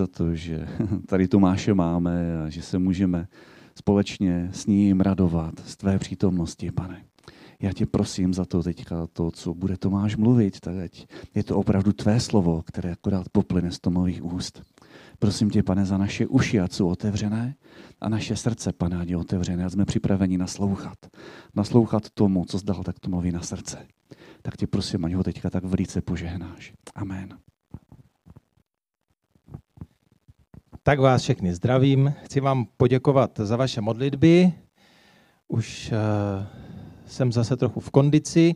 za to, že tady Tomáše máme a že se můžeme společně s ním radovat z tvé přítomnosti, pane. Já tě prosím za to teďka, to, co bude Tomáš mluvit, tak ať je to opravdu tvé slovo, které akorát poplyne z Tomových úst. Prosím tě, pane, za naše uši, ať jsou otevřené a naše srdce, pane, ať je otevřené, ať jsme připraveni naslouchat. Naslouchat tomu, co zdal tak Tomovi na srdce. Tak tě prosím, ať ho teďka tak velice požehnáš. Amen. Tak vás všechny zdravím. Chci vám poděkovat za vaše modlitby. Už uh, jsem zase trochu v kondici.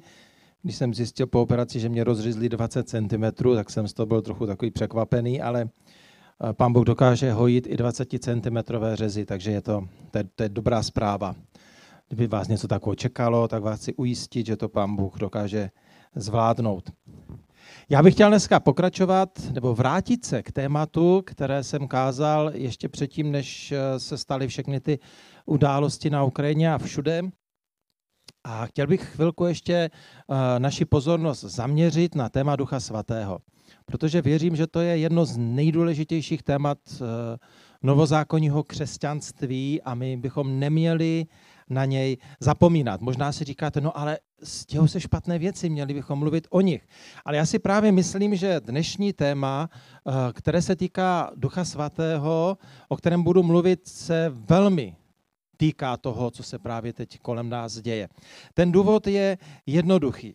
Když jsem zjistil po operaci, že mě rozřizli 20 cm, tak jsem z toho byl trochu takový překvapený, ale uh, pán Bůh dokáže hojit i 20 cm řezy, takže je to, to, je, to je dobrá zpráva. Kdyby vás něco takového čekalo, tak vás chci ujistit, že to pán Bůh dokáže zvládnout. Já bych chtěl dneska pokračovat nebo vrátit se k tématu, které jsem kázal ještě předtím, než eh, se staly všechny ty události na Ukrajině a všude. A chtěl bych chvilku ještě eh, naši pozornost zaměřit na téma Ducha Svatého, protože věřím, že to je jedno z nejdůležitějších témat eh, novozákonního křesťanství a my bychom neměli na něj zapomínat. Možná si říkáte, no ale stěhou se špatné věci, měli bychom mluvit o nich. Ale já si právě myslím, že dnešní téma, eh, které se týká Ducha Svatého, o kterém budu mluvit, se velmi týká toho, co se právě teď kolem nás děje. Ten důvod je jednoduchý,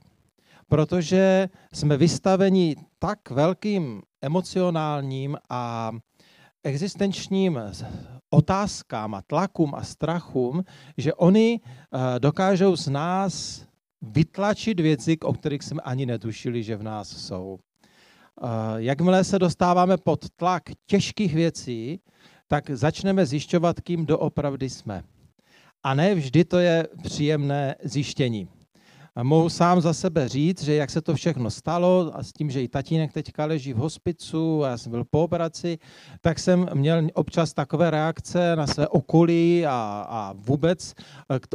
protože jsme vystaveni tak velkým emocionálním a existenčním otázkám a tlakům a strachům, že oni eh, dokážou z nás vytlačit věci, o kterých jsme ani netušili, že v nás jsou. Eh, jakmile se dostáváme pod tlak těžkých věcí, tak začneme zjišťovat, kým doopravdy jsme. A ne vždy to je příjemné zjištění. A mohu sám za sebe říct, že jak se to všechno stalo a s tím, že i tatínek teďka leží v hospicu a já jsem byl po operaci, tak jsem měl občas takové reakce na své okolí a, a vůbec,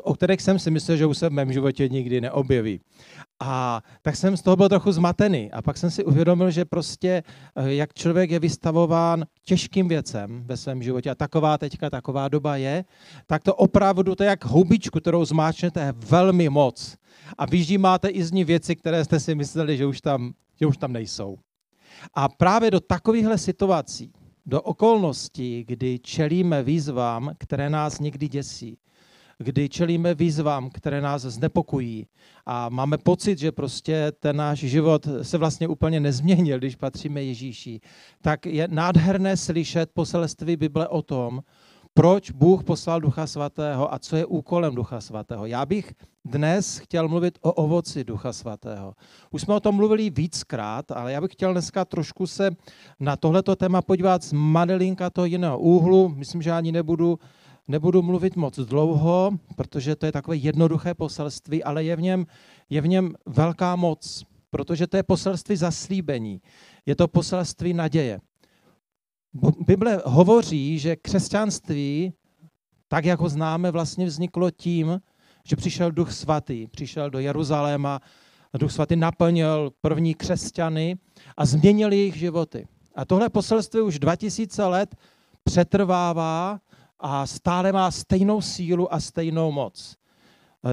o kterých jsem si myslel, že už se v mém životě nikdy neobjeví. A tak jsem z toho byl trochu zmatený. A pak jsem si uvědomil, že prostě eh, jak člověk je vystavován těžkým věcem ve svém životě, a taková teďka, taková doba je, tak to opravdu, to je jak houbičku, kterou zmáčnete, velmi moc. A máte i z ní věci, které jste si mysleli, že už tam, že už tam nejsou. A právě do takovýchhle situací, do okolností, kdy čelíme výzvám, které nás někdy děsí, kdy čelíme výzvám, které nás znepokojí a máme pocit, že prostě ten náš život se vlastně úplně nezměnil, když patříme Ježíši, tak je nádherné slyšet poselství Bible o tom, proč Bůh poslal Ducha Svatého a co je úkolem Ducha Svatého. Já bych dnes chtěl mluvit o ovoci Ducha Svatého. Už jsme o tom mluvili víckrát, ale já bych chtěl dneska trošku se na tohleto téma podívat z madelinka toho jiného úhlu. Myslím, že ani nebudu Nebudu mluvit moc dlouho, protože to je takové jednoduché poselství, ale je v něm, je v něm velká moc, protože to je poselství zaslíbení. Je to poselství naděje. Bible hovoří, že křesťanství, tak jak ho známe, vlastně vzniklo tím, že přišel Duch Svatý, přišel do Jeruzaléma, Duch Svatý naplnil první křesťany a změnil jejich životy. A tohle poselství už 2000 let přetrvává a stále má stejnou sílu a stejnou moc.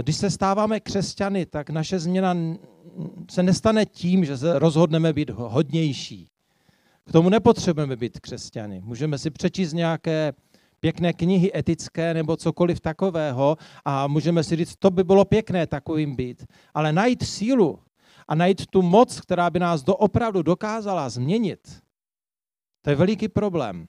Když se stáváme křesťany, tak naše změna se nestane tím, že se rozhodneme být hodnější. K tomu nepotřebujeme být křesťany. Můžeme si přečíst nějaké pěkné knihy etické nebo cokoliv takového a můžeme si říct, to by bylo pěkné takovým být. Ale najít sílu a najít tu moc, která by nás doopravdu dokázala změnit, to je veliký problém.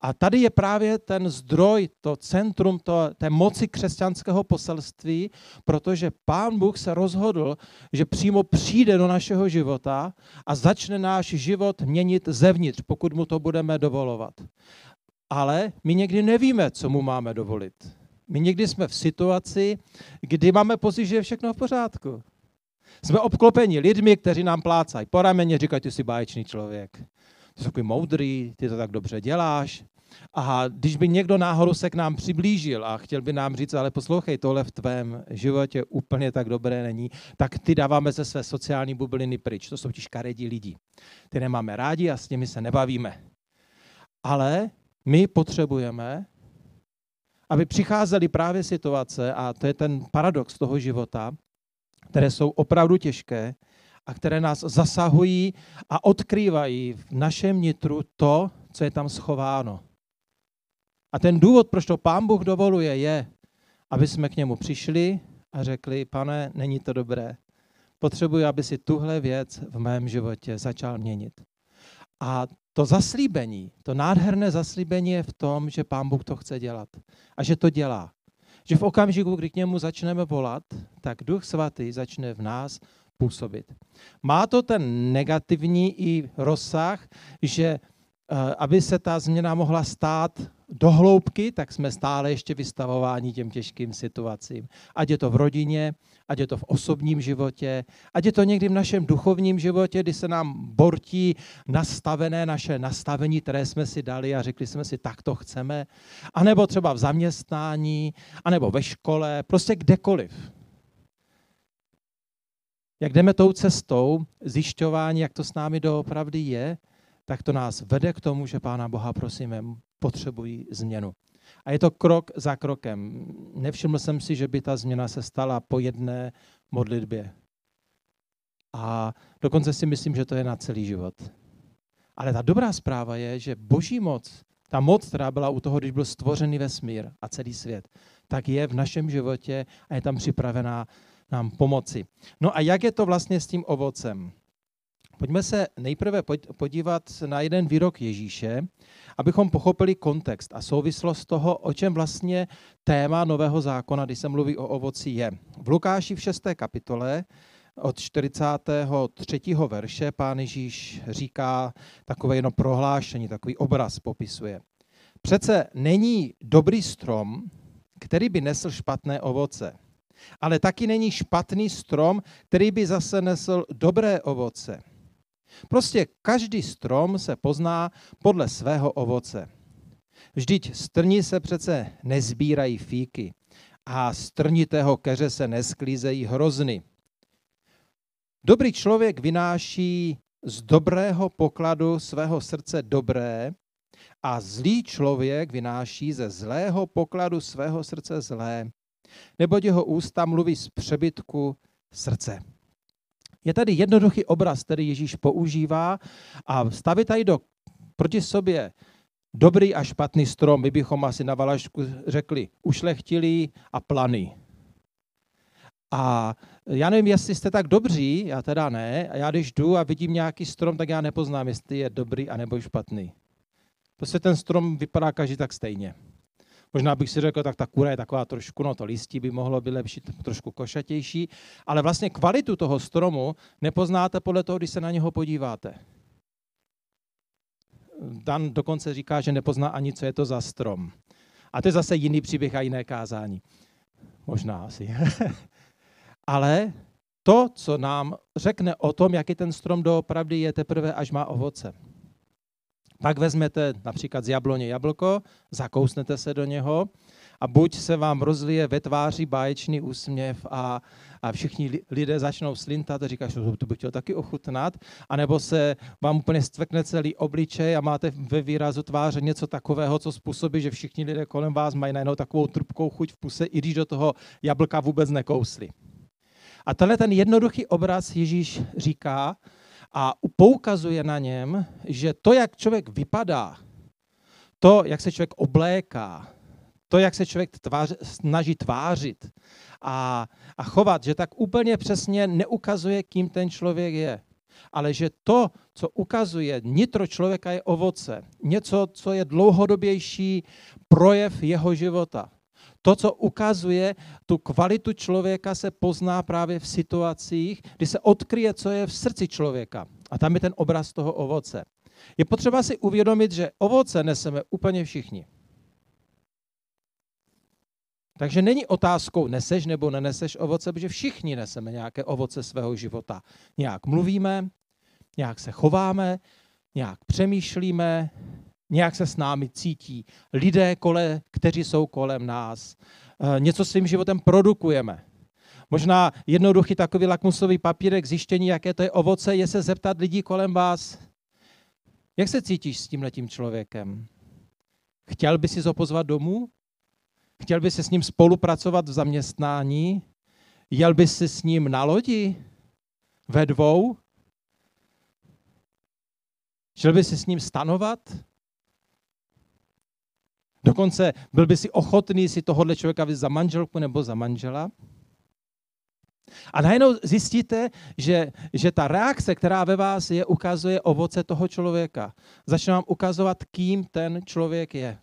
A tady je právě ten zdroj, to centrum to, té moci křesťanského poselství, protože Pán Bůh se rozhodl, že přímo přijde do našeho života a začne náš život měnit zevnitř, pokud mu to budeme dovolovat. Ale my někdy nevíme, co mu máme dovolit. My někdy jsme v situaci, kdy máme pocit, že je všechno v pořádku. Jsme obklopeni lidmi, kteří nám plácají po rameně, říkají, ty jsi báječný člověk ty jsi takový moudrý, ty to tak dobře děláš. A když by někdo náhodou se k nám přiblížil a chtěl by nám říct, ale poslouchej, tohle v tvém životě úplně tak dobré není, tak ty dáváme ze své sociální bubliny pryč. To jsou ti škaredí lidi. Ty nemáme rádi a s nimi se nebavíme. Ale my potřebujeme, aby přicházely právě situace, a to je ten paradox toho života, které jsou opravdu těžké a které nás zasahují a odkrývají v našem nitru to, co je tam schováno. A ten důvod, proč to pán Bůh dovoluje, je, aby jsme k němu přišli a řekli, pane, není to dobré. Potřebuji, aby si tuhle věc v mém životě začal měnit. A to zaslíbení, to nádherné zaslíbení je v tom, že pán Bůh to chce dělat. A že to dělá. Že v okamžiku, kdy k němu začneme volat, tak Duch Svatý začne v nás působit. Má to ten negativní i rozsah, že Eh, aby se ta změna mohla stát do hloubky, tak jsme stále ještě vystavováni těm těžkým situacím. Ať je to v rodině, ať je to v osobním životě, ať je to někdy v našem duchovním životě, kdy se nám bortí nastavené naše nastavení, které jsme si dali a řekli jsme si, tak to chceme, anebo třeba v zaměstnání, anebo ve škole, prostě kdekoliv. Jak jdeme tou cestou zjišťování, jak to s námi doopravdy je, tak to nás vede k tomu, že Pána Boha prosíme, potřebují změnu. A je to krok za krokem. Nevšiml jsem si, že by ta změna se stala po jedné modlitbě. A dokonce si myslím, že to je na celý život. Ale ta dobrá zpráva je, že boží moc, ta moc, která byla u toho, když byl stvořený vesmír a celý svět, tak je v našem životě a je tam připravená nám pomoci. No a jak je to vlastně s tím ovocem? Pojďme se nejprve podívat na jeden výrok Ježíše, abychom pochopili kontext a souvislost toho, o čem vlastně téma Nového zákona, když se mluví o ovoci, je. V Lukáši v 6. kapitole od 43. verše pán Ježíš říká takové jedno prohlášení, takový obraz popisuje. Přece není dobrý strom, který by nesl špatné ovoce, ale taky není špatný strom, který by zase nesl dobré ovoce. Prostě každý strom se pozná podle svého ovoce. Vždyť strni se přece nezbírají fíky a strnitého keře se nesklízejí hrozny. Dobrý člověk vynáší z dobrého pokladu svého srdce dobré a zlý člověk vynáší ze zlého pokladu svého srdce zlé, neboť jeho ústa mluví z přebytku srdce. Je tady jednoduchý obraz, který Ježíš používá a stavit tady do, proti sobě dobrý a špatný strom, my bychom asi na Valašku řekli ušlechtilý a planý. A já nevím, jestli jste tak dobří, já teda ne, a já když jdu a vidím nějaký strom, tak já nepoznám, jestli je dobrý a nebo špatný. Prostě ten strom vypadá každý tak stejně. Možná bych si řekl, tak ta kura je taková trošku, no to listí by mohlo být lepší, trošku košatější, ale vlastně kvalitu toho stromu nepoznáte podle toho, když se na něho podíváte. Dan dokonce říká, že nepozná ani, co je to za strom. A to je zase jiný příběh a jiné kázání. Možná asi. ale to, co nám řekne o tom, jaký ten strom doopravdy je, teprve až má ovoce. Pak vezmete například z jabloně jablko, zakousnete se do něho a buď se vám rozlije ve tváři báječný úsměv a, a všichni lidé začnou slintat a říkají, že to bych chtěl taky ochutnat, anebo se vám úplně stvekne celý obličej a máte ve výrazu tváře něco takového, co způsobí, že všichni lidé kolem vás mají najednou takovou trpkou chuť v puse, i když do toho jablka vůbec nekousli. A tenhle ten jednoduchý obraz Ježíš říká, a poukazuje na něm, že to, jak člověk vypadá, to, jak se člověk obléká, to, jak se člověk tvář, snaží tvářit a, a chovat, že tak úplně přesně neukazuje, kým ten člověk je. Ale že to, co ukazuje nitro člověka, je ovoce. Něco, co je dlouhodobější projev jeho života. To, co ukazuje tu kvalitu člověka, se pozná právě v situacích, kdy se odkryje, co je v srdci člověka. A tam je ten obraz toho ovoce. Je potřeba si uvědomit, že ovoce neseme úplně všichni. Takže není otázkou, neseš nebo neneseš ovoce, protože všichni neseme nějaké ovoce svého života. Nějak mluvíme, nějak se chováme, nějak přemýšlíme, nějak se s námi cítí lidé, kole, kteří jsou kolem nás. Eh, něco svým životem produkujeme. Možná jednoduchý takový lakmusový papírek zjištění, jaké to je ovoce, je se zeptat lidí kolem vás, jak se cítíš s tímhletím člověkem? Chtěl by si ho pozvat domů? Chtěl by se s ním spolupracovat v zaměstnání? Jel by si s ním na lodi? Ve dvou? Šel by si s ním stanovat? Dokonce byl by si ochotný si tohohle člověka vzít za manželku nebo za manžela? A najednou zjistíte, že, že ta reakce, která ve vás je, ukazuje ovoce toho člověka. Začne vám ukazovat, kým ten člověk je.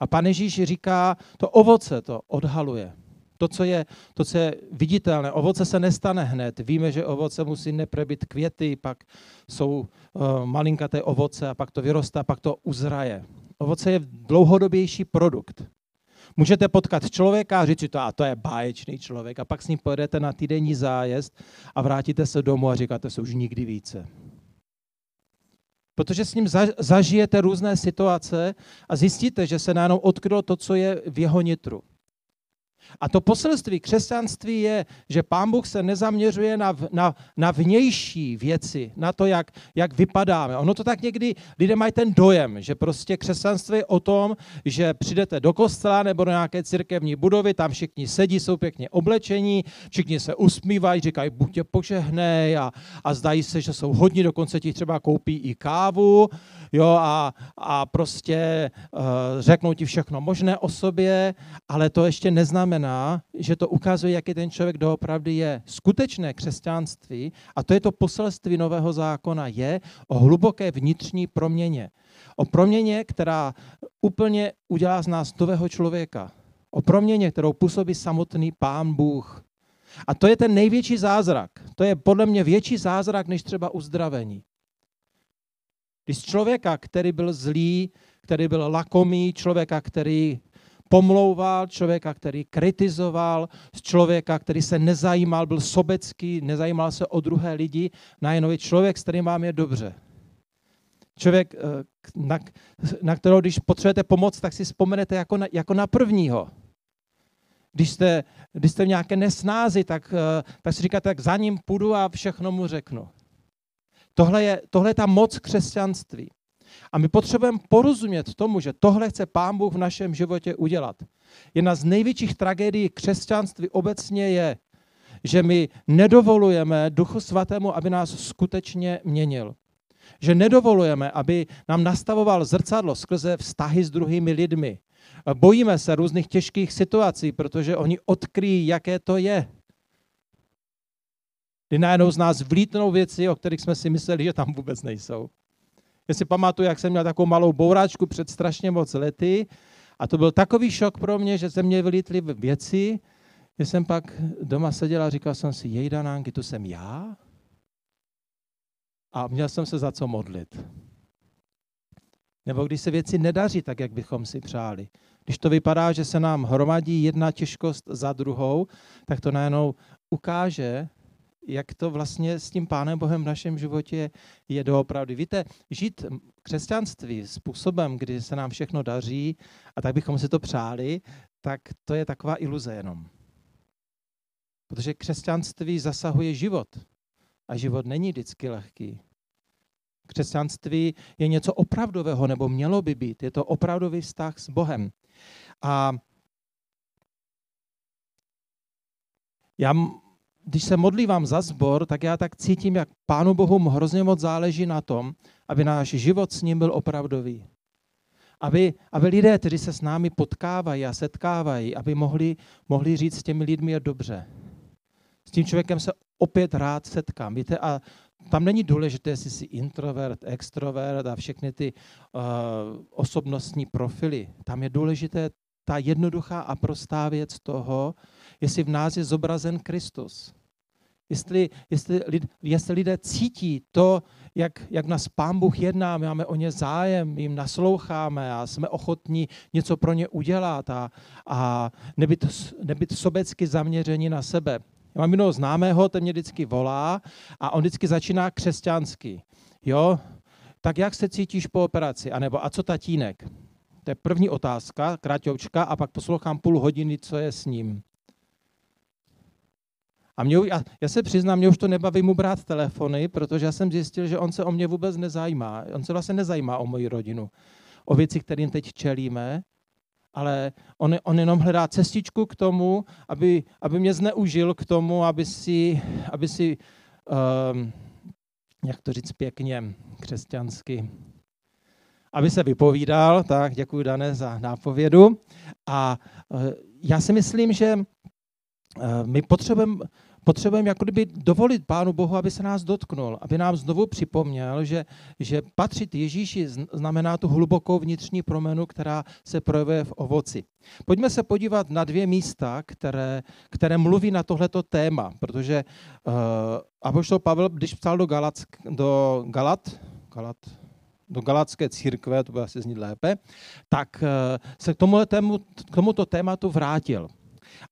A pan Ježíš říká, to ovoce to odhaluje. To, co je, to, co je viditelné. Ovoce se nestane hned. Víme, že ovoce musí neprebit květy, pak jsou uh, malinkaté ovoce a pak to vyrostá, pak to uzraje. Ovoce je dlouhodobější produkt. Můžete potkat člověka a říct si to, a to je báječný člověk, a pak s ním pojedete na týdenní zájezd a vrátíte se domů a říkáte se už nikdy více. Protože s ním zažijete různé situace a zjistíte, že se najednou odkrylo to, co je v jeho nitru. A to poselství křesťanství je, že pán Bůh se nezaměřuje na, na, na vnější věci, na to, jak, jak vypadáme. Ono to tak někdy, lidé mají ten dojem, že prostě křesťanství je o tom, že přijdete do kostela nebo do nějaké církevní budovy, tam všichni sedí, jsou pěkně oblečení, všichni se usmívají, říkají, buď tě požehnej a, a zdají se, že jsou hodní, dokonce ti třeba koupí i kávu jo, a, a prostě uh, řeknou ti všechno možné o sobě, ale to ještě neznamená, že to ukazuje, jaký ten člověk doopravdy je. Skutečné křesťanství, a to je to poselství Nového zákona, je o hluboké vnitřní proměně. O proměně, která úplně udělá z nás nového člověka. O proměně, kterou působí samotný Pán Bůh. A to je ten největší zázrak. To je podle mě větší zázrak než třeba uzdravení. Když člověka, který byl zlý, který byl lakomý, člověka, který pomlouval, člověka, který kritizoval, z člověka, který se nezajímal, byl sobecký, nezajímal se o druhé lidi, najednou je člověk, s kterým vám je dobře. Člověk, eh, na, na kterého, když potřebujete pomoc, tak si vzpomenete jako na, jako na prvního. Když jste, když jste v nějaké nesnázi, tak, eh, tak si říkáte, tak za ním půjdu a všechno mu řeknu. Tohle je, tohle je ta moc křesťanství. A my potřebujeme porozumět tomu, že tohle chce Pán Bůh v našem životě udělat. Jedna z největších tragédií křesťanství obecně je, že my nedovolujeme Duchu Svatému, aby nás skutečně měnil. Že nedovolujeme, aby nám nastavoval zrcadlo skrze vztahy s druhými lidmi. Bojíme se různých těžkých situací, protože oni odkryjí, jaké to je kdy najednou z nás vlítnou věci, o kterých jsme si mysleli, že tam vůbec nejsou. Já si pamatuju, jak jsem měl takovou malou bouráčku před strašně moc lety a to byl takový šok pro mě, že ze mě vylítly věci, že jsem pak doma seděl a říkal jsem si, jej Danánky, to jsem já? A měl jsem se za co modlit. Nebo když se věci nedaří tak, jak bychom si přáli. Když to vypadá, že se nám hromadí jedna těžkost za druhou, tak to najednou ukáže, jak to vlastně s tím Pánem Bohem v našem životě je doopravdy. Víte, žít křesťanství způsobem, kdy se nám všechno daří a tak bychom si to přáli, tak to je taková iluze jenom. Protože křesťanství zasahuje život a život není vždycky lehký. Křesťanství je něco opravdového, nebo mělo by být. Je to opravdový vztah s Bohem. A já když se modlívám za sbor, tak já tak cítím, jak Pánu Bohu hrozně moc záleží na tom, aby náš život s ním byl opravdový. Aby, aby lidé, kteří se s námi potkávají a setkávají, aby mohli, mohli říct s těmi lidmi je dobře. S tím člověkem se opět rád setkám. Víte, a tam není důležité, jestli jsi introvert, extrovert a všechny ty uh, osobnostní profily. Tam je důležité ta jednoduchá a prostá věc toho, jestli v nás je zobrazen Kristus. Jestli, jestli, jestli lidé cítí to, jak, jak nás Pán Bůh jedná, my máme o ně zájem, jim nasloucháme a jsme ochotní něco pro ně udělat a, a nebyt, nebyt sobecky zaměření na sebe. Já mám jednoho známého, ten mě vždycky volá a on vždycky začíná křesťansky. Jo? Tak jak se cítíš po operaci? A nebo a co tatínek? To je první otázka, kráťoučka, a pak poslouchám půl hodiny, co je s ním. A mě, já, já se přiznám, mě už to nebaví mu brát telefony, protože já jsem zjistil, že on se o mě vůbec nezajímá. On se vlastně nezajímá o moji rodinu. o věci, kterým teď čelíme, ale on, on jenom hledá cestičku k tomu, aby, aby mě zneužil k tomu, aby si, aby si um, jak to říct pěkně, křesťansky, aby se vypovídal, tak děkuji Dané za nápovědu. A uh, já si myslím, že uh, my potřebujeme potřebujeme jako kdyby dovolit Pánu Bohu, aby se nás dotknul, aby nám znovu připomněl, že, že patřit Ježíši znamená tu hlubokou vnitřní promenu, která se projevuje v ovoci. Pojďme se podívat na dvě místa, které, které mluví na tohleto téma, protože uh, Apoštol Pavel, když psal do, Galack, do Galat, Galat, do Galatské církve, to bude asi znít lépe, tak uh, se k, tomuhle tému, k tomuto tématu vrátil.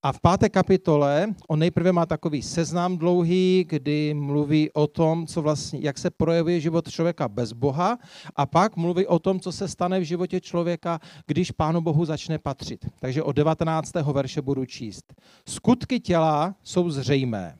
A v páté kapitole on nejprve má takový seznam dlouhý, kdy mluví o tom, co vlastně, jak se projevuje život člověka bez Boha a pak mluví o tom, co se stane v životě člověka, když Pánu Bohu začne patřit. Takže od 19. verše budu číst. Skutky těla jsou zřejmé.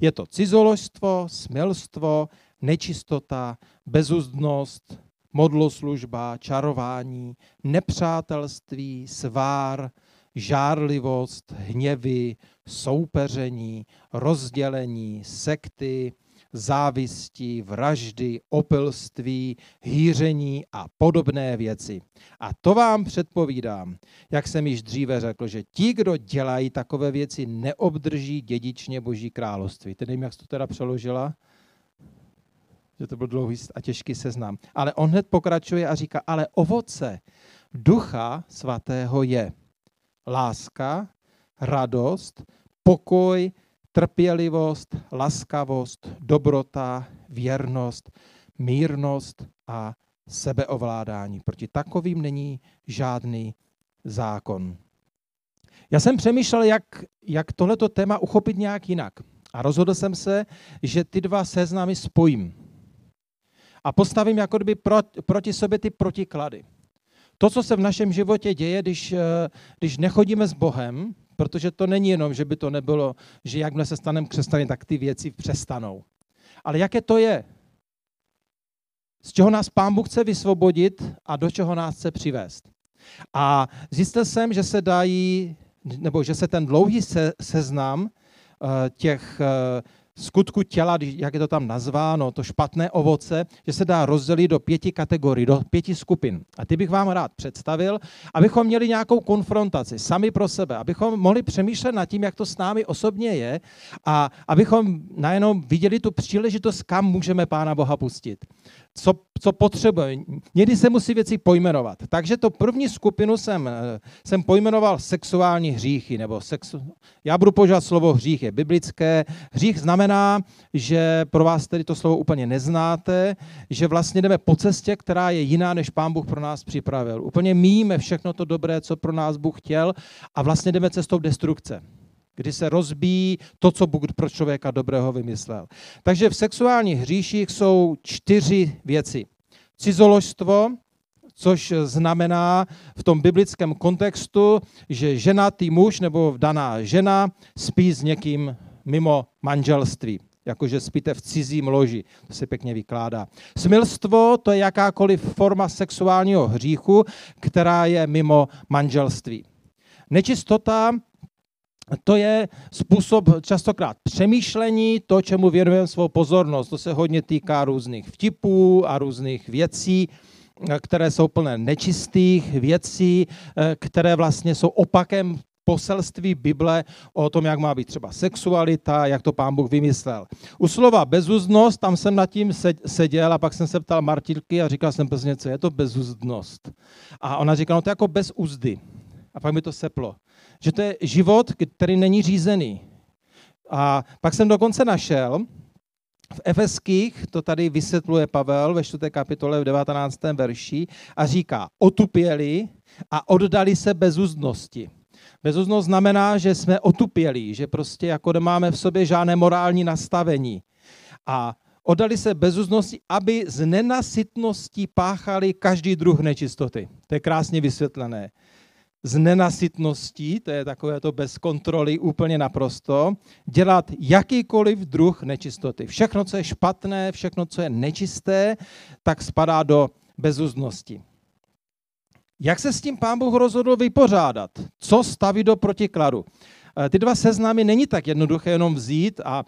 Je to cizoložstvo, smilstvo, nečistota, bezuzdnost, modloslužba, čarování, nepřátelství, svár, žárlivost, hněvy, soupeření, rozdělení, sekty, závisti, vraždy, opilství, hýření a podobné věci. A to vám předpovídám, jak jsem již dříve řekl, že ti, kdo dělají takové věci, neobdrží dědičně Boží království. Teď nevím, jak jsi to teda přeložila, že to byl dlouhý a těžký seznam. Ale on hned pokračuje a říká, ale ovoce ducha svatého je láska, radost, pokoj, trpělivost, laskavost, dobrota, věrnost, mírnost a sebeovládání. Proti takovým není žádný zákon. Já jsem přemýšlel, jak, jak tohleto téma uchopit nějak jinak. A rozhodl jsem se, že ty dva seznamy spojím. A postavím jako kdyby proti sobě ty protiklady. To, co se v našem životě děje, když, eh, když nechodíme s Bohem, protože to není jenom, že by to nebylo, že jakmile se staneme křesťany, tak ty věci přestanou. Ale jaké to je? Z čeho nás Pán Bůh chce vysvobodit a do čeho nás chce přivést. A zjistil jsem, že se dají, nebo že se ten dlouhý se, seznam eh, těch eh, skutku těla, jak je to tam nazváno, to špatné ovoce, že se dá rozdělit do pěti kategorií, do pěti skupin. A ty bych vám rád představil, abychom měli nějakou konfrontaci sami pro sebe, abychom mohli přemýšlet nad tím, jak to s námi osobně je a abychom najednou viděli tu příležitost, kam můžeme Pána Boha pustit co, co potřebuje. Někdy se musí věci pojmenovat. Takže to první skupinu jsem, eh, jsem pojmenoval sexuální hříchy, nebo sexu... já budu používat slovo hřích, je biblické. Hřích znamená, že pro vás tedy to slovo úplně neznáte, že vlastně jdeme po cestě, která je jiná, než Pán Bůh pro nás připravil. Úplně míjíme všechno to dobré, co pro nás Bůh chtěl a vlastně jdeme cestou destrukce kdy se rozbíjí to, co Bůh pro člověka dobrého vymyslel. Takže v sexuálních hříších jsou čtyři věci. Cizoložstvo, což znamená v tom biblickém kontextu, že ženatý muž nebo daná žena spí s někým mimo manželství jakože spíte v cizím loži. To se pěkně vykládá. Smilstvo to je jakákoliv forma sexuálního hříchu, která je mimo manželství. Nečistota to je způsob častokrát přemýšlení, to, čemu věnujeme svou pozornost. To se hodně týká různých vtipů a různých věcí, které jsou plné nečistých věcí, které vlastně jsou opakem poselství Bible o tom, jak má být třeba sexualita, jak to pán Bůh vymyslel. U slova bezúzdnost, tam jsem nad tím seděl a pak jsem se ptal Martilky a říkal jsem přesně, co je to bezúzdnost. A ona říkala, no to je jako bez úzdy. A pak mi to seplo že to je život, který není řízený. A pak jsem dokonce našel, v Efeských to tady vysvětluje Pavel ve 4. kapitole v 19. verši a říká, otupěli a oddali se bezúznosti. Bezúznost znamená, že jsme otupěli, že prostě jako nemáme v sobě žádné morální nastavení. A oddali se bezúznosti, aby z nenasytnosti páchali každý druh nečistoty. To je krásně vysvětlené z nenasytností, to je takové to bez kontroly úplně naprosto, dělat jakýkoliv druh nečistoty. Všechno, co je špatné, všechno, co je nečisté, tak spadá do bezuznosti. Jak se s tím pán Bůh rozhodl vypořádat? Co stavit do protikladu? Eh, ty dva seznamy není tak jednoduché jenom vzít a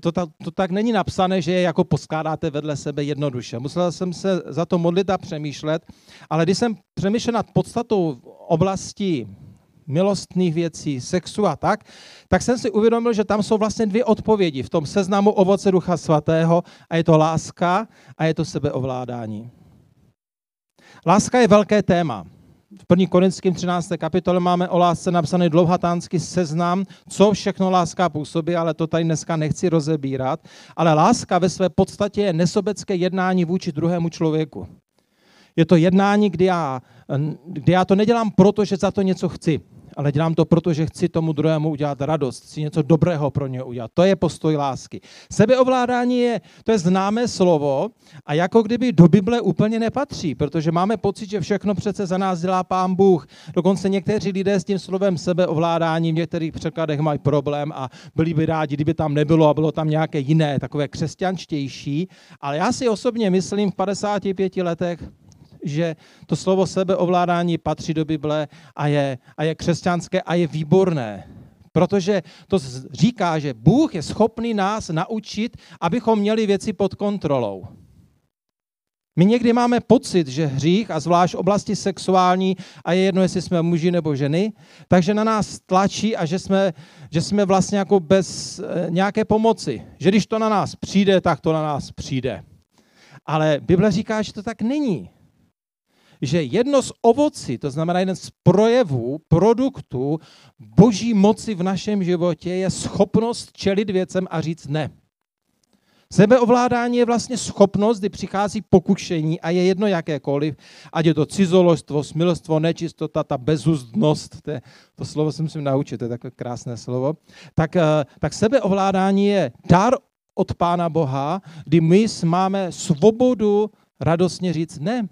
to, ta, to tak není napsané, že je jako poskládáte vedle sebe jednoduše. Musel jsem se za to modlit a přemýšlet, ale když jsem přemýšlel nad podstatou oblasti milostných věcí, sexu a tak, tak jsem si uvědomil, že tam jsou vlastně dvě odpovědi v tom seznamu ovoce Ducha Svatého a je to láska a je to sebeovládání. Láska je velké téma. V 1. Korinským 13. kapitole máme o lásce napsaný dlouhatánský seznam, co všechno láska působí, ale to tady dneska nechci rozebírat. Ale láska ve své podstatě je nesobecké jednání vůči druhému člověku. Je to jednání, kdy já, kdy já to nedělám proto, že za to něco chci ale dělám to proto, že chci tomu druhému udělat radost, chci něco dobrého pro ně udělat. To je postoj lásky. Sebeovládání je, to je známé slovo a jako kdyby do Bible úplně nepatří, protože máme pocit, že všechno přece za nás dělá Pán Bůh. Dokonce někteří lidé s tím slovem sebeovládání v některých překladech mají problém a byli by rádi, kdyby tam nebylo a bylo tam nějaké jiné, takové křesťanštější. Ale já si osobně myslím v 55 letech, že to slovo sebeovládání patří do Bible a je, a je křesťanské a je výborné. Protože to říká, že Bůh je schopný nás naučit, abychom měli věci pod kontrolou. My někdy máme pocit, že hřích, a zvlášť oblasti sexuální, a je jedno, jestli jsme muži nebo ženy, takže na nás tlačí a že jsme, že jsme vlastně jako bez eh, nějaké pomoci. Že když to na nás přijde, tak to na nás přijde. Ale Bible říká, že to tak není že jedno z ovocí, to znamená jeden z projevů, produktů boží moci v našem životě je schopnost čelit věcem a říct ne. Sebeovládání je vlastně schopnost, kdy přichází pokušení a je jedno jakékoliv, ať je to cizoložstvo, smilstvo, nečistota, ta bezuzdnost, to, je, to slovo si musím naučit, to je takové krásné slovo, tak, eh, tak sebeovládání je dar od Pána Boha, kdy my máme svobodu radostně říct ne.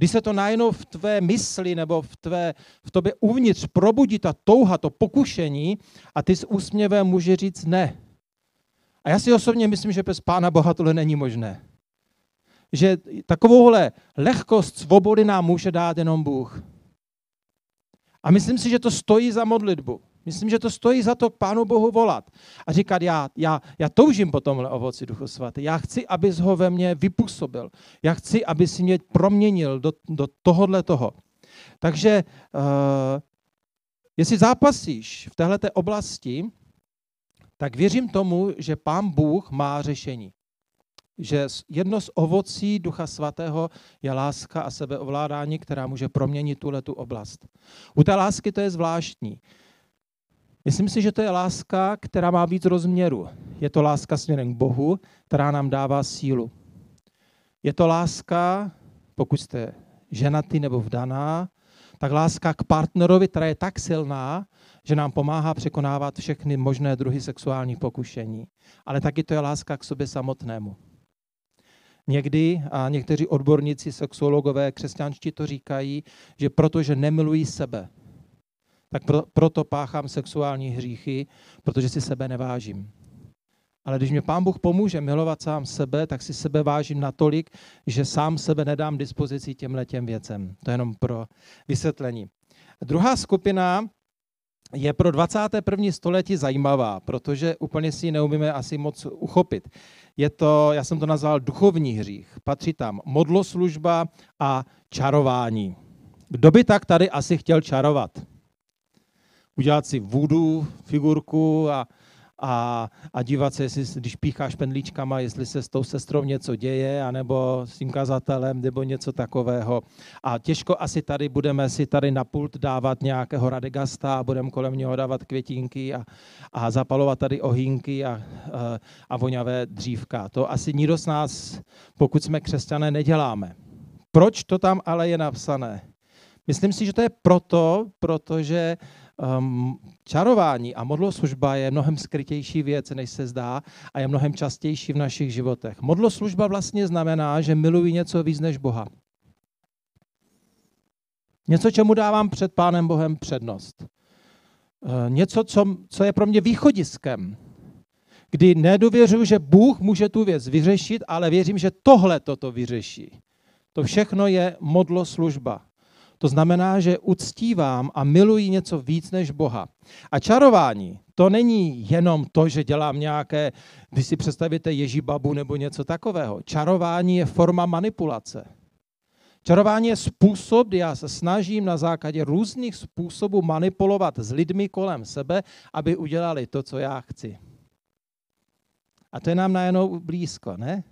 Když se to najednou v tvé mysli nebo v, tvé, v tobě uvnitř probudí ta touha, to pokušení a ty s úsměvem může říct ne. A já si osobně myslím, že bez Pána Boha tohle není možné. Že takovouhle lehkost svobody nám může dát jenom Bůh. A myslím si, že to stojí za modlitbu. Myslím, že to stojí za to k Pánu Bohu volat a říkat, já, já, já toužím po tomhle ovoci Duchu Svatý. Já chci, abys ho ve mně vypůsobil. Já chci, aby si mě proměnil do, do tohohle toho. Takže uh, jestli zápasíš v této oblasti, tak věřím tomu, že Pán Bůh má řešení. Že jedno z ovocí Ducha Svatého je láska a sebeovládání, která může proměnit tuhle tu oblast. U té lásky to je zvláštní. Myslím si, že to je láska, která má víc rozměru. Je to láska směrem k Bohu, která nám dává sílu. Je to láska, pokud jste ženatý nebo vdaná, tak láska k partnerovi, která je tak silná, že nám pomáhá překonávat všechny možné druhy sexuálních pokušení. Ale taky to je láska k sobě samotnému. Někdy, a někteří odborníci, sexuologové, křesťanští to říkají, že protože nemilují sebe, tak pro, proto páchám sexuální hříchy, protože si sebe nevážím. Ale když mě pán Bůh pomůže milovat sám sebe, tak si sebe vážím natolik, že sám sebe nedám dispozici těmhle těm věcem. To je jenom pro vysvětlení. Druhá skupina je pro 21. století zajímavá, protože úplně si ji neumíme asi moc uchopit. Je to, já jsem to nazval duchovní hřích. Patří tam modloslužba a čarování. Kdo by tak tady asi chtěl čarovat? Udělat si voodoo figurku a, a, a dívat se, jestli, když pícháš pendlíčkama, jestli se s tou sestrou něco děje, anebo s tím kazatelem, nebo něco takového. A těžko asi tady budeme si tady na pult dávat nějakého radegasta a budeme kolem něho dávat květinky a, a zapalovat tady ohýnky a, a, a voňavé dřívka. To asi nikdo z nás, pokud jsme křesťané, neděláme. Proč to tam ale je napsané? Myslím si, že to je proto, protože um, čarování a modloslužba je mnohem skrytější věc, než se zdá a je mnohem častější v našich životech. Modloslužba vlastně znamená, že miluji něco víc než Boha. Něco, čemu dávám před Pánem Bohem přednost. Uh, něco, co, co je pro mě východiskem, kdy nedověřuji, že Bůh může tu věc vyřešit, ale věřím, že tohle toto vyřeší. To všechno je modlo služba. To znamená, že uctívám a miluji něco víc než Boha. A čarování, to není jenom to, že dělám nějaké, když si představíte Ježíbabu nebo něco takového. Čarování je forma manipulace. Čarování je způsob, kdy já se snažím na základě různých způsobů manipulovat s lidmi kolem sebe, aby udělali to, co já chci. A to je nám najednou blízko, ne?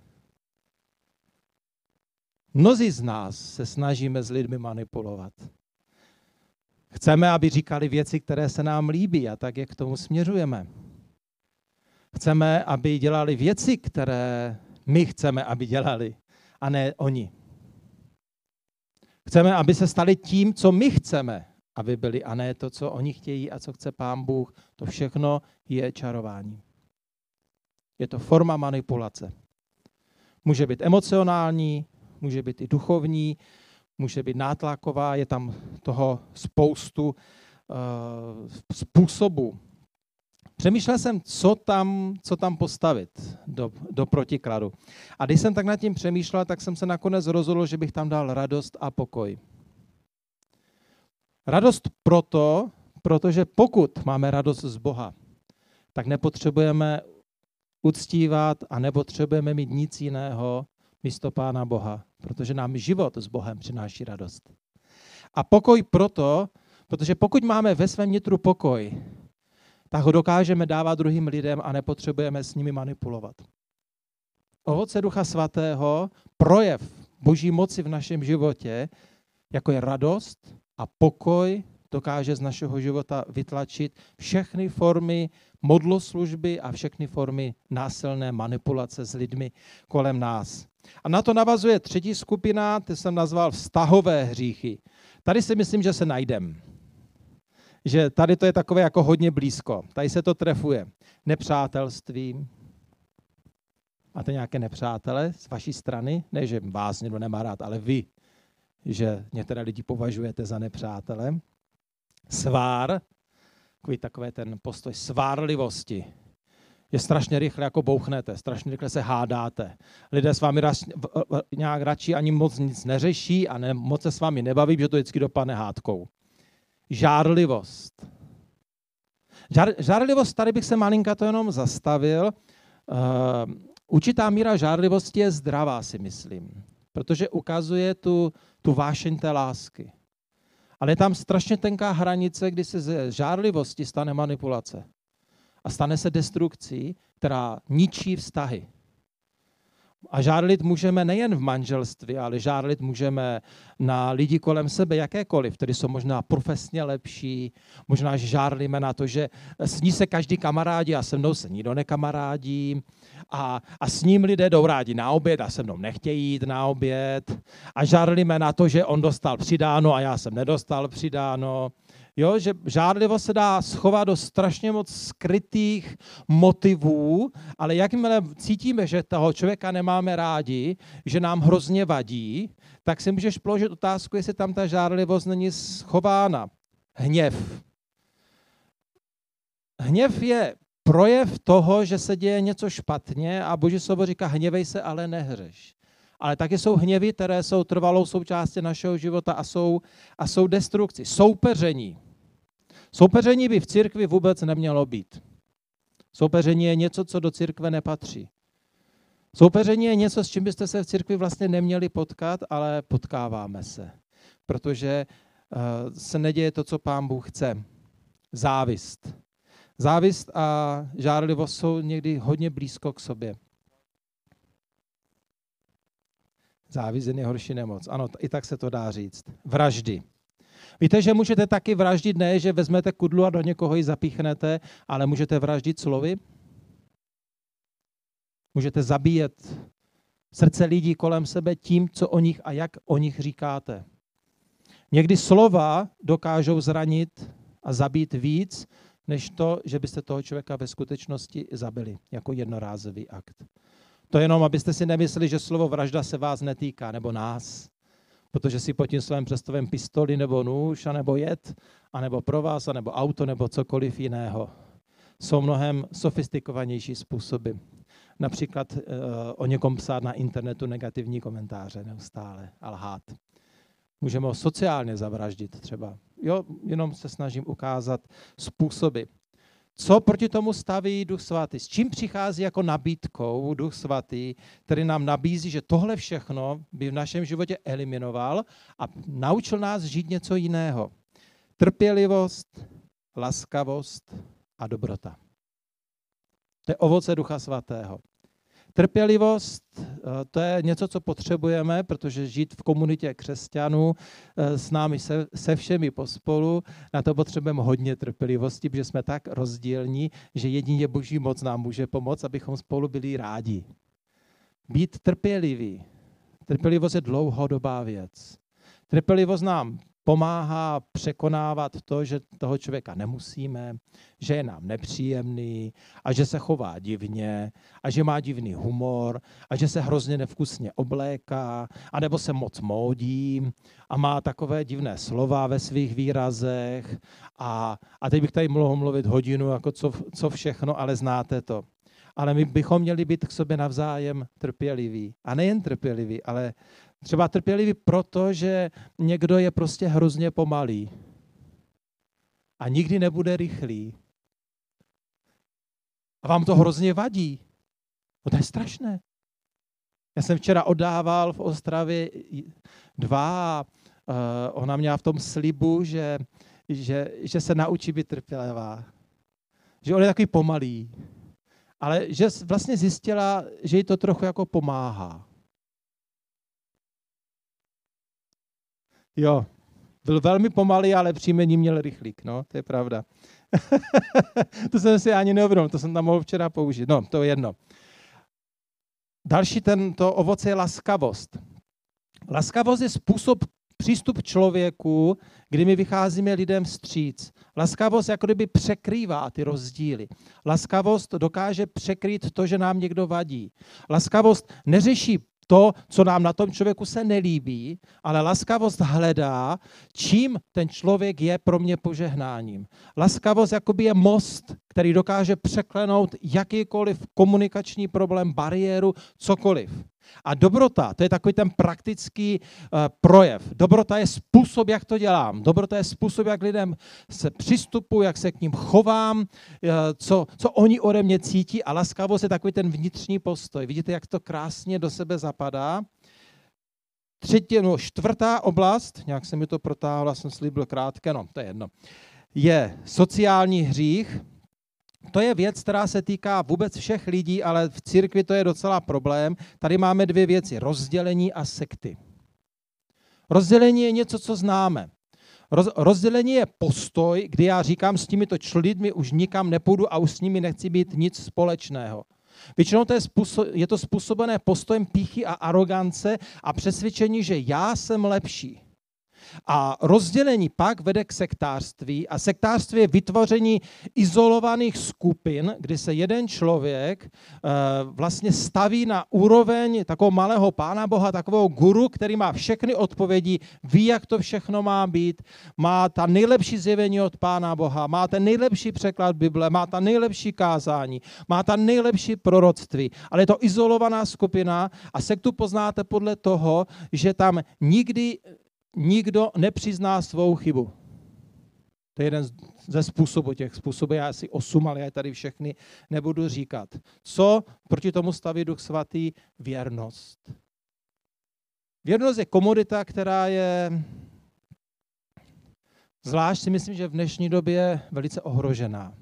Mnozí z nás se snažíme s lidmi manipulovat. Chceme, aby říkali věci, které se nám líbí a tak, jak k tomu směřujeme. Chceme, aby dělali věci, které my chceme, aby dělali, a ne oni. Chceme, aby se stali tím, co my chceme, aby byli, a ne to, co oni chtějí a co chce Pán Bůh. To všechno je čarování. Je to forma manipulace. Může být emocionální, může být i duchovní, může být nátlaková, je tam toho spoustu uh, způsobů. Přemýšlel jsem, co tam, co tam postavit do, do protikladu. A když jsem tak nad tím přemýšlel, tak jsem se nakonec rozhodl, že bych tam dal radost a pokoj. Radost proto, protože pokud máme radost z Boha, tak nepotřebujeme uctívat a nepotřebujeme mít nic jiného místo Pána Boha, protože nám život s Bohem přináší radost. A pokoj proto, protože pokud máme ve svém nitru pokoj, tak ho dokážeme dávat druhým lidem a nepotřebujeme s nimi manipulovat. Ovoce Ducha Svatého, projev Boží moci v našem životě, jako je radost a pokoj, dokáže z našeho života vytlačit všechny formy modloslužby a všechny formy násilné manipulace s lidmi kolem nás. A na to navazuje třetí skupina, ty jsem nazval vztahové hříchy. Tady si myslím, že se najdem. Že tady to je takové jako hodně blízko. Tady se to trefuje. Nepřátelství. Máte nějaké nepřátele z vaší strany? Ne, že vás někdo nemá rád, ale vy, že některé lidi považujete za nepřátele. Svár, takový takové ten postoj svárlivosti je strašně rychle jako bouchnete, strašně rychle se hádáte. Lidé s vámi raz, nějak radši ani moc nic neřeší a ne, moc se s vámi nebaví, že to vždycky dopadne hádkou. Žárlivost. Žár, žárlivost, tady bych se malinka to jenom zastavil. Uh, určitá míra žárlivosti je zdravá, si myslím, protože ukazuje tu, tu vášeň té lásky. Ale je tam strašně tenká hranice, kdy se ze žárlivosti stane manipulace a stane se destrukcí, která ničí vztahy. A žárlit můžeme nejen v manželství, ale žárlit můžeme na lidi kolem sebe, jakékoliv, kteří jsou možná profesně lepší, možná žárlíme na to, že s ní se každý kamarádi a se mnou se nikdo nekamarádí a, a s ním lidé jdou rádi na oběd a se mnou nechtějí jít na oběd. A žárlíme na to, že on dostal přidáno a já jsem nedostal přidáno Jo, že žádlivost se dá schovat do strašně moc skrytých motivů, ale jakmile cítíme, že toho člověka nemáme rádi, že nám hrozně vadí, tak si můžeš položit otázku, jestli tam ta žádlivost není schována. Hněv. Hněv je projev toho, že se děje něco špatně a Boží slovo říká, hněvej se, ale nehřeš. Ale taky jsou hněvy, které jsou trvalou součástí našeho života a jsou, a jsou destrukci. Soupeření. Soupeření by v církvi vůbec nemělo být. Soupeření je něco, co do církve nepatří. Soupeření je něco, s čím byste se v církvi vlastně neměli potkat, ale potkáváme se. Protože uh, se neděje to, co pán Bůh chce. Závist. Závist a žárlivost jsou někdy hodně blízko k sobě. Závist je nejhorší nemoc. Ano, i tak se to dá říct. Vraždy. Víte, že můžete taky vraždit ne, že vezmete kudlu a do někoho ji zapíchnete, ale můžete vraždit slovy? Můžete zabíjet srdce lidí kolem sebe tím, co o nich a jak o nich říkáte. Někdy slova dokážou zranit a zabít víc, než to, že byste toho člověka ve skutečnosti zabili jako jednorázový akt. To jenom, abyste si nemysleli, že slovo vražda se vás netýká, nebo nás protože si pod tím svém představím pistoli nebo nůž, nebo jet, anebo pro vás, nebo auto, nebo cokoliv jiného. Jsou mnohem sofistikovanější způsoby. například uh, o někom psát na internetu negativní komentáře neustále a lhát. Můžeme ho sociálně zavraždit třeba. Jo, jenom se snažím ukázat způsoby. Co proti tomu staví Duch Svatý? S čím přichází jako nabídkou Duch Svatý, který nám nabízí, že tohle všechno by v našem životě eliminoval a naučil nás žít něco jiného. Trpělivost, laskavost a dobrota. To je ovoce Ducha Svatého. Trpělivost, eh, to je něco, co potřebujeme, protože žít v komunitě křesťanů eh, s námi se, se všemi pospolu, na to potřebujeme hodně trpělivosti, protože jsme tak rozdílní, že jedině boží moc nám může pomoct, abychom spolu byli rádi. Být trpělivý. Trpělivost je dlouhodobá věc. Trpělivost nám pomáhá překonávat to, že toho člověka nemusíme, že je nám nepříjemný a že se chová divně a že má divný humor a že se hrozně nevkusně obléká a nebo se moc módí a má takové divné slova ve svých výrazech a, a teď bych tady mohl mluvit hodinu, jako co, co všechno, ale znáte to. Ale my bychom měli být k sobě navzájem trpěliví. A nejen trpěliví, ale Třeba trpělivý proto, že někdo je prostě hrozně pomalý a nikdy nebude rychlý. A vám to hrozně vadí. No to je strašné. Já jsem včera oddával v Ostravě dva a uh, ona měla v tom slibu, že, že, že se naučí být trpělivá. Že on je takový pomalý. Ale že vlastně zjistila, že jí to trochu jako pomáhá. Jo, byl velmi pomalý, ale příjmení měl rychlík, no, to je pravda. to jsem si ani neuvědomil, to jsem tam mohl včera použít. No, to je jedno. Další tento ovoce je laskavost. Laskavost je způsob přístup člověku, kdy my vycházíme lidem vstříc. Laskavost jako kdyby překrývá ty rozdíly. Laskavost dokáže překrýt to, že nám někdo vadí. Laskavost neřeší to, co nám na tom člověku se nelíbí, ale laskavost hledá, čím ten člověk je pro mě požehnáním. Laskavost jakoby je most, který dokáže překlenout jakýkoliv komunikační problém, bariéru, cokoliv. A dobrota, to je takový ten praktický uh, projev. Dobrota je způsob, jak to dělám. Dobrota je způsob, jak lidem se přistupuji, jak se k ním chovám, uh, co, co oni ode mě cítí. A laskavost je takový ten vnitřní postoj. Vidíte, jak to krásně do sebe zapadá. Třetí, no, čtvrtá oblast, nějak se mi to protáhlo, jsem slíbil krátké, no, to je jedno, je sociální hřích. To je věc, která se týká vůbec všech lidí, ale v církvi to je docela problém. Tady máme dvě věci, rozdělení a sekty. Rozdělení je něco, co známe. Roz, rozdělení je postoj, kdy já říkám, s těmito lidmi už nikam nepůjdu a už s nimi nechci být nic společného. Většinou to je, způsob, je to způsobené postojem píchy a arogance a přesvědčení, že já jsem lepší. A rozdělení pak vede k sektářství. A sektářství je vytvoření izolovaných skupin, kdy se jeden člověk uh, vlastně staví na úroveň takového malého pána Boha, takového guru, který má všechny odpovědi, ví, jak to všechno má být, má ta nejlepší zjevení od pána Boha, má ten nejlepší překlad Bible, má ta nejlepší kázání, má ta nejlepší proroctví, ale je to izolovaná skupina a sektu poznáte podle toho, že tam nikdy nikdo nepřizná svou chybu. To je jeden ze způsobů, těch způsobů já asi osm, ale já tady všechny nebudu říkat. Co proti tomu staví Duch Svatý? Věrnost. Věrnost je komodita, která je zvlášť si myslím, že v dnešní době velice ohrožená.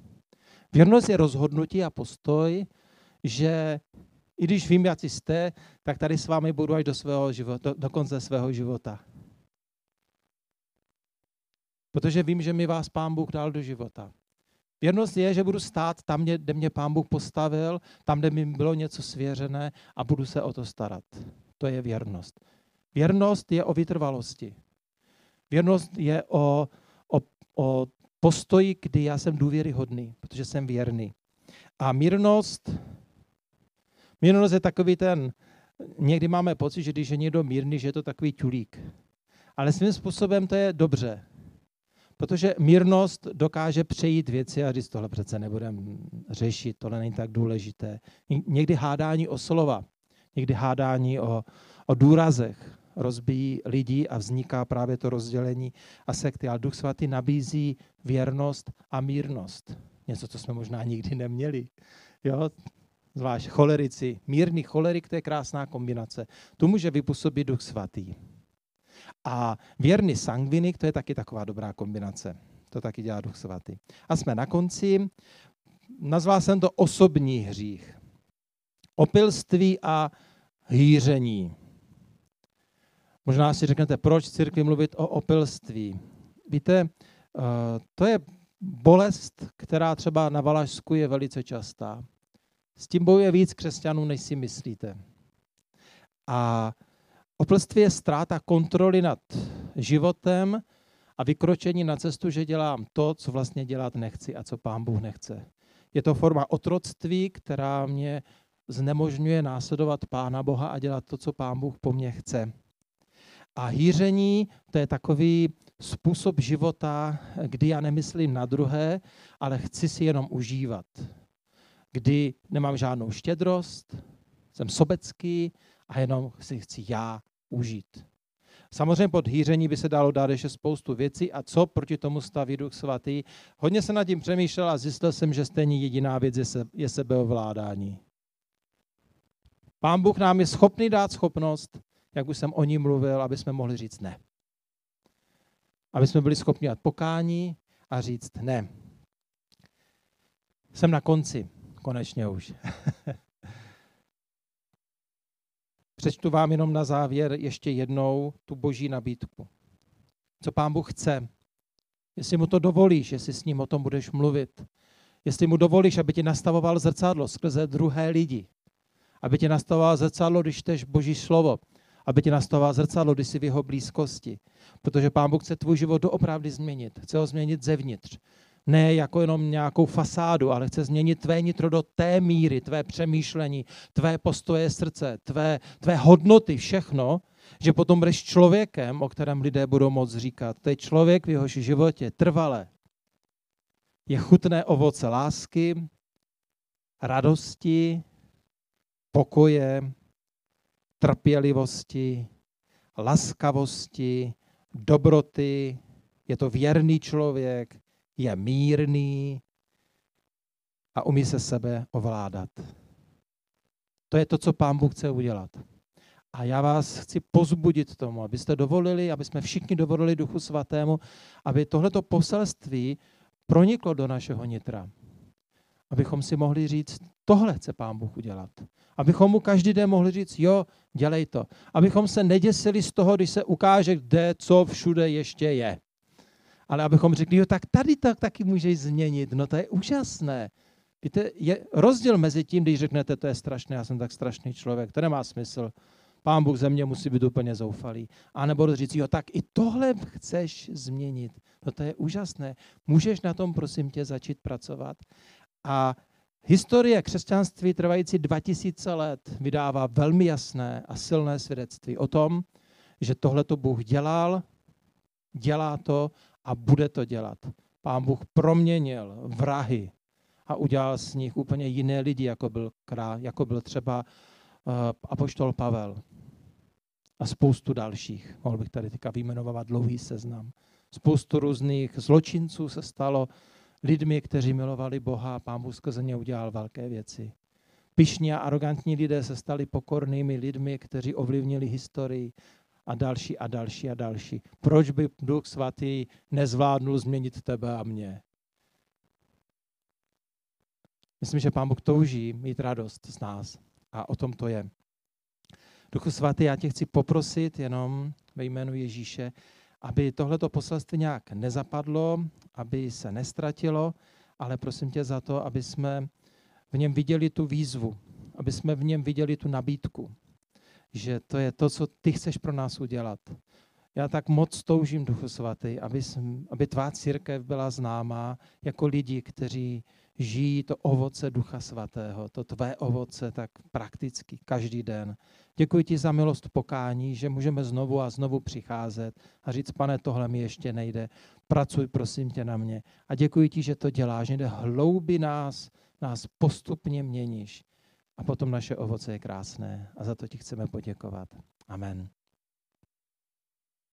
Věrnost je rozhodnutí a postoj, že i když vím, jak jste, tak tady s vámi budu až do, svého života, do konce svého života. Protože vím, že mi vás Pán Bůh dal do života. Věrnost je, že budu stát tam, kde mě Pán Bůh postavil, tam, kde mi bylo něco svěřené a budu se o to starat. To je věrnost. Věrnost je o vytrvalosti. Věrnost je o, o, o postoji, kdy já jsem důvěryhodný, protože jsem věrný. A mírnost, mírnost je takový ten, někdy máme pocit, že když je někdo mírný, že je to takový čulík. Ale svým způsobem to je dobře. Protože mírnost dokáže přejít věci a říct, tohle přece nebudeme řešit, tohle není tak důležité. Někdy hádání o slova, někdy hádání o, o důrazech rozbíjí lidi a vzniká právě to rozdělení a sekty. Ale Duch Svatý nabízí věrnost a mírnost. Něco, co jsme možná nikdy neměli. Jo? Zvlášť cholerici. Mírný cholerik, to je krásná kombinace. Tu může vypůsobit Duch Svatý. A věrný sangvinik, to je taky taková dobrá kombinace. To taky dělá Duch Svatý. A jsme na konci. Nazval jsem to osobní hřích. Opilství a hýření. Možná si řeknete, proč církvi mluvit o opilství. Víte, eh, to je bolest, která třeba na Valašsku je velice častá. S tím bojuje víc křesťanů, než si myslíte. A opilství je ztráta kontroly nad životem a vykročení na cestu, že dělám to, co vlastně dělat nechci a co pán Bůh nechce. Je to forma otroctví, která mě znemožňuje následovat Pána Boha a dělat to, co Pán Bůh po mně chce. A hýření to je takový způsob života, kdy já nemyslím na druhé, ale chci si jenom užívat. Kdy nemám žádnou štědrost, jsem sobecký a jenom si chci já užít. Samozřejmě pod hýření by se dalo dát ještě spoustu věcí a co proti tomu staví Duch Svatý. Hodně se nad tím přemýšlel a zjistil jsem, že stejně jediná věc je, se, je sebeovládání. Pán Bůh nám je schopný dát schopnost, jak už jsem o ní mluvil, aby jsme mohli říct ne. Aby jsme byli schopni dát pokání a říct ne. Jsem na konci, konečně už. Přečtu vám jenom na závěr ještě jednou tu boží nabídku. Co pán Bůh chce. Jestli mu to dovolíš, jestli s ním o tom budeš mluvit. Jestli mu dovolíš, aby ti nastavoval zrcadlo skrze druhé lidi aby tě nastavoval zrcadlo, když čteš Boží slovo, aby tě nastavoval zrcadlo, když jsi v jeho blízkosti. Protože Pán Bůh chce tvůj život doopravdy změnit. Chce ho změnit zevnitř. Ne jako jenom nějakou fasádu, ale chce změnit tvé nitro do té míry, tvé přemýšlení, tvé postoje srdce, tvé, tvé hodnoty, všechno, že potom budeš člověkem, o kterém lidé budou moc říkat. To je člověk v jehož životě trvale. Je chutné ovoce lásky, radosti, pokoje, trpělivosti, laskavosti, dobroty, je to věrný člověk, je mírný a umí se sebe ovládat. To je to, co Pán Bůh chce udělat. A já vás chci pozbudit tomu, abyste dovolili, aby jsme všichni dovolili Duchu Svatému, aby tohleto poselství proniklo do našeho nitra. Abychom si mohli říct, tohle chce Pán Bůh udělat. Abychom mu každý den mohli říct, jo, dělej to. Abychom se neděsili z toho, když se ukáže, kde, co všude ještě je. Ale abychom řekli, jo, tak tady to taky můžeš změnit. No to je úžasné. Víte, je rozdíl mezi tím, když řeknete, to je strašné, já jsem tak strašný člověk, to nemá smysl. Pán Bůh ze mě musí být úplně zoufalý. A nebo říct, jo, tak i tohle chceš změnit. No to je úžasné. Můžeš na tom, prosím tě, začít pracovat. A Historie křesťanství trvající 2000 let vydává velmi jasné a silné svědectví o tom, že tohle to Bůh dělal, dělá to a bude to dělat. Pán Bůh proměnil vrahy a udělal z nich úplně jiné lidi, jako byl, krá, jako byl třeba uh, apoštol Pavel a spoustu dalších. Mohl bych tady teďka vyjmenovat dlouhý seznam. Spoustu různých zločinců se stalo lidmi, kteří milovali Boha a Pán Bůh skrze ně udělal velké věci. Pišní a arrogantní lidé se stali pokornými lidmi, kteří ovlivnili historii a další a další a další. Proč by Duch Svatý nezvládnul změnit tebe a mě? Myslím, že Pán Bůh touží mít radost z nás a o tom to je. Duchu Svatý, já tě chci poprosit jenom ve jménu Ježíše, aby tohleto poselství nějak nezapadlo, aby se nestratilo, ale prosím tě za to, aby jsme v něm viděli tu výzvu, aby jsme v něm viděli tu nabídku, že to je to, co ty chceš pro nás udělat. Já tak moc toužím, Duchu Svatý, aby, aby tvá církev byla známá jako lidi, kteří žijí to ovoce Ducha Svatého, to tvé ovoce tak prakticky každý den. Děkuji ti za milost pokání, že můžeme znovu a znovu přicházet a říct, pane, tohle mi ještě nejde, pracuj prosím tě na mě. A děkuji ti, že to děláš, že hloubi nás, nás postupně měníš. A potom naše ovoce je krásné a za to ti chceme poděkovat. Amen.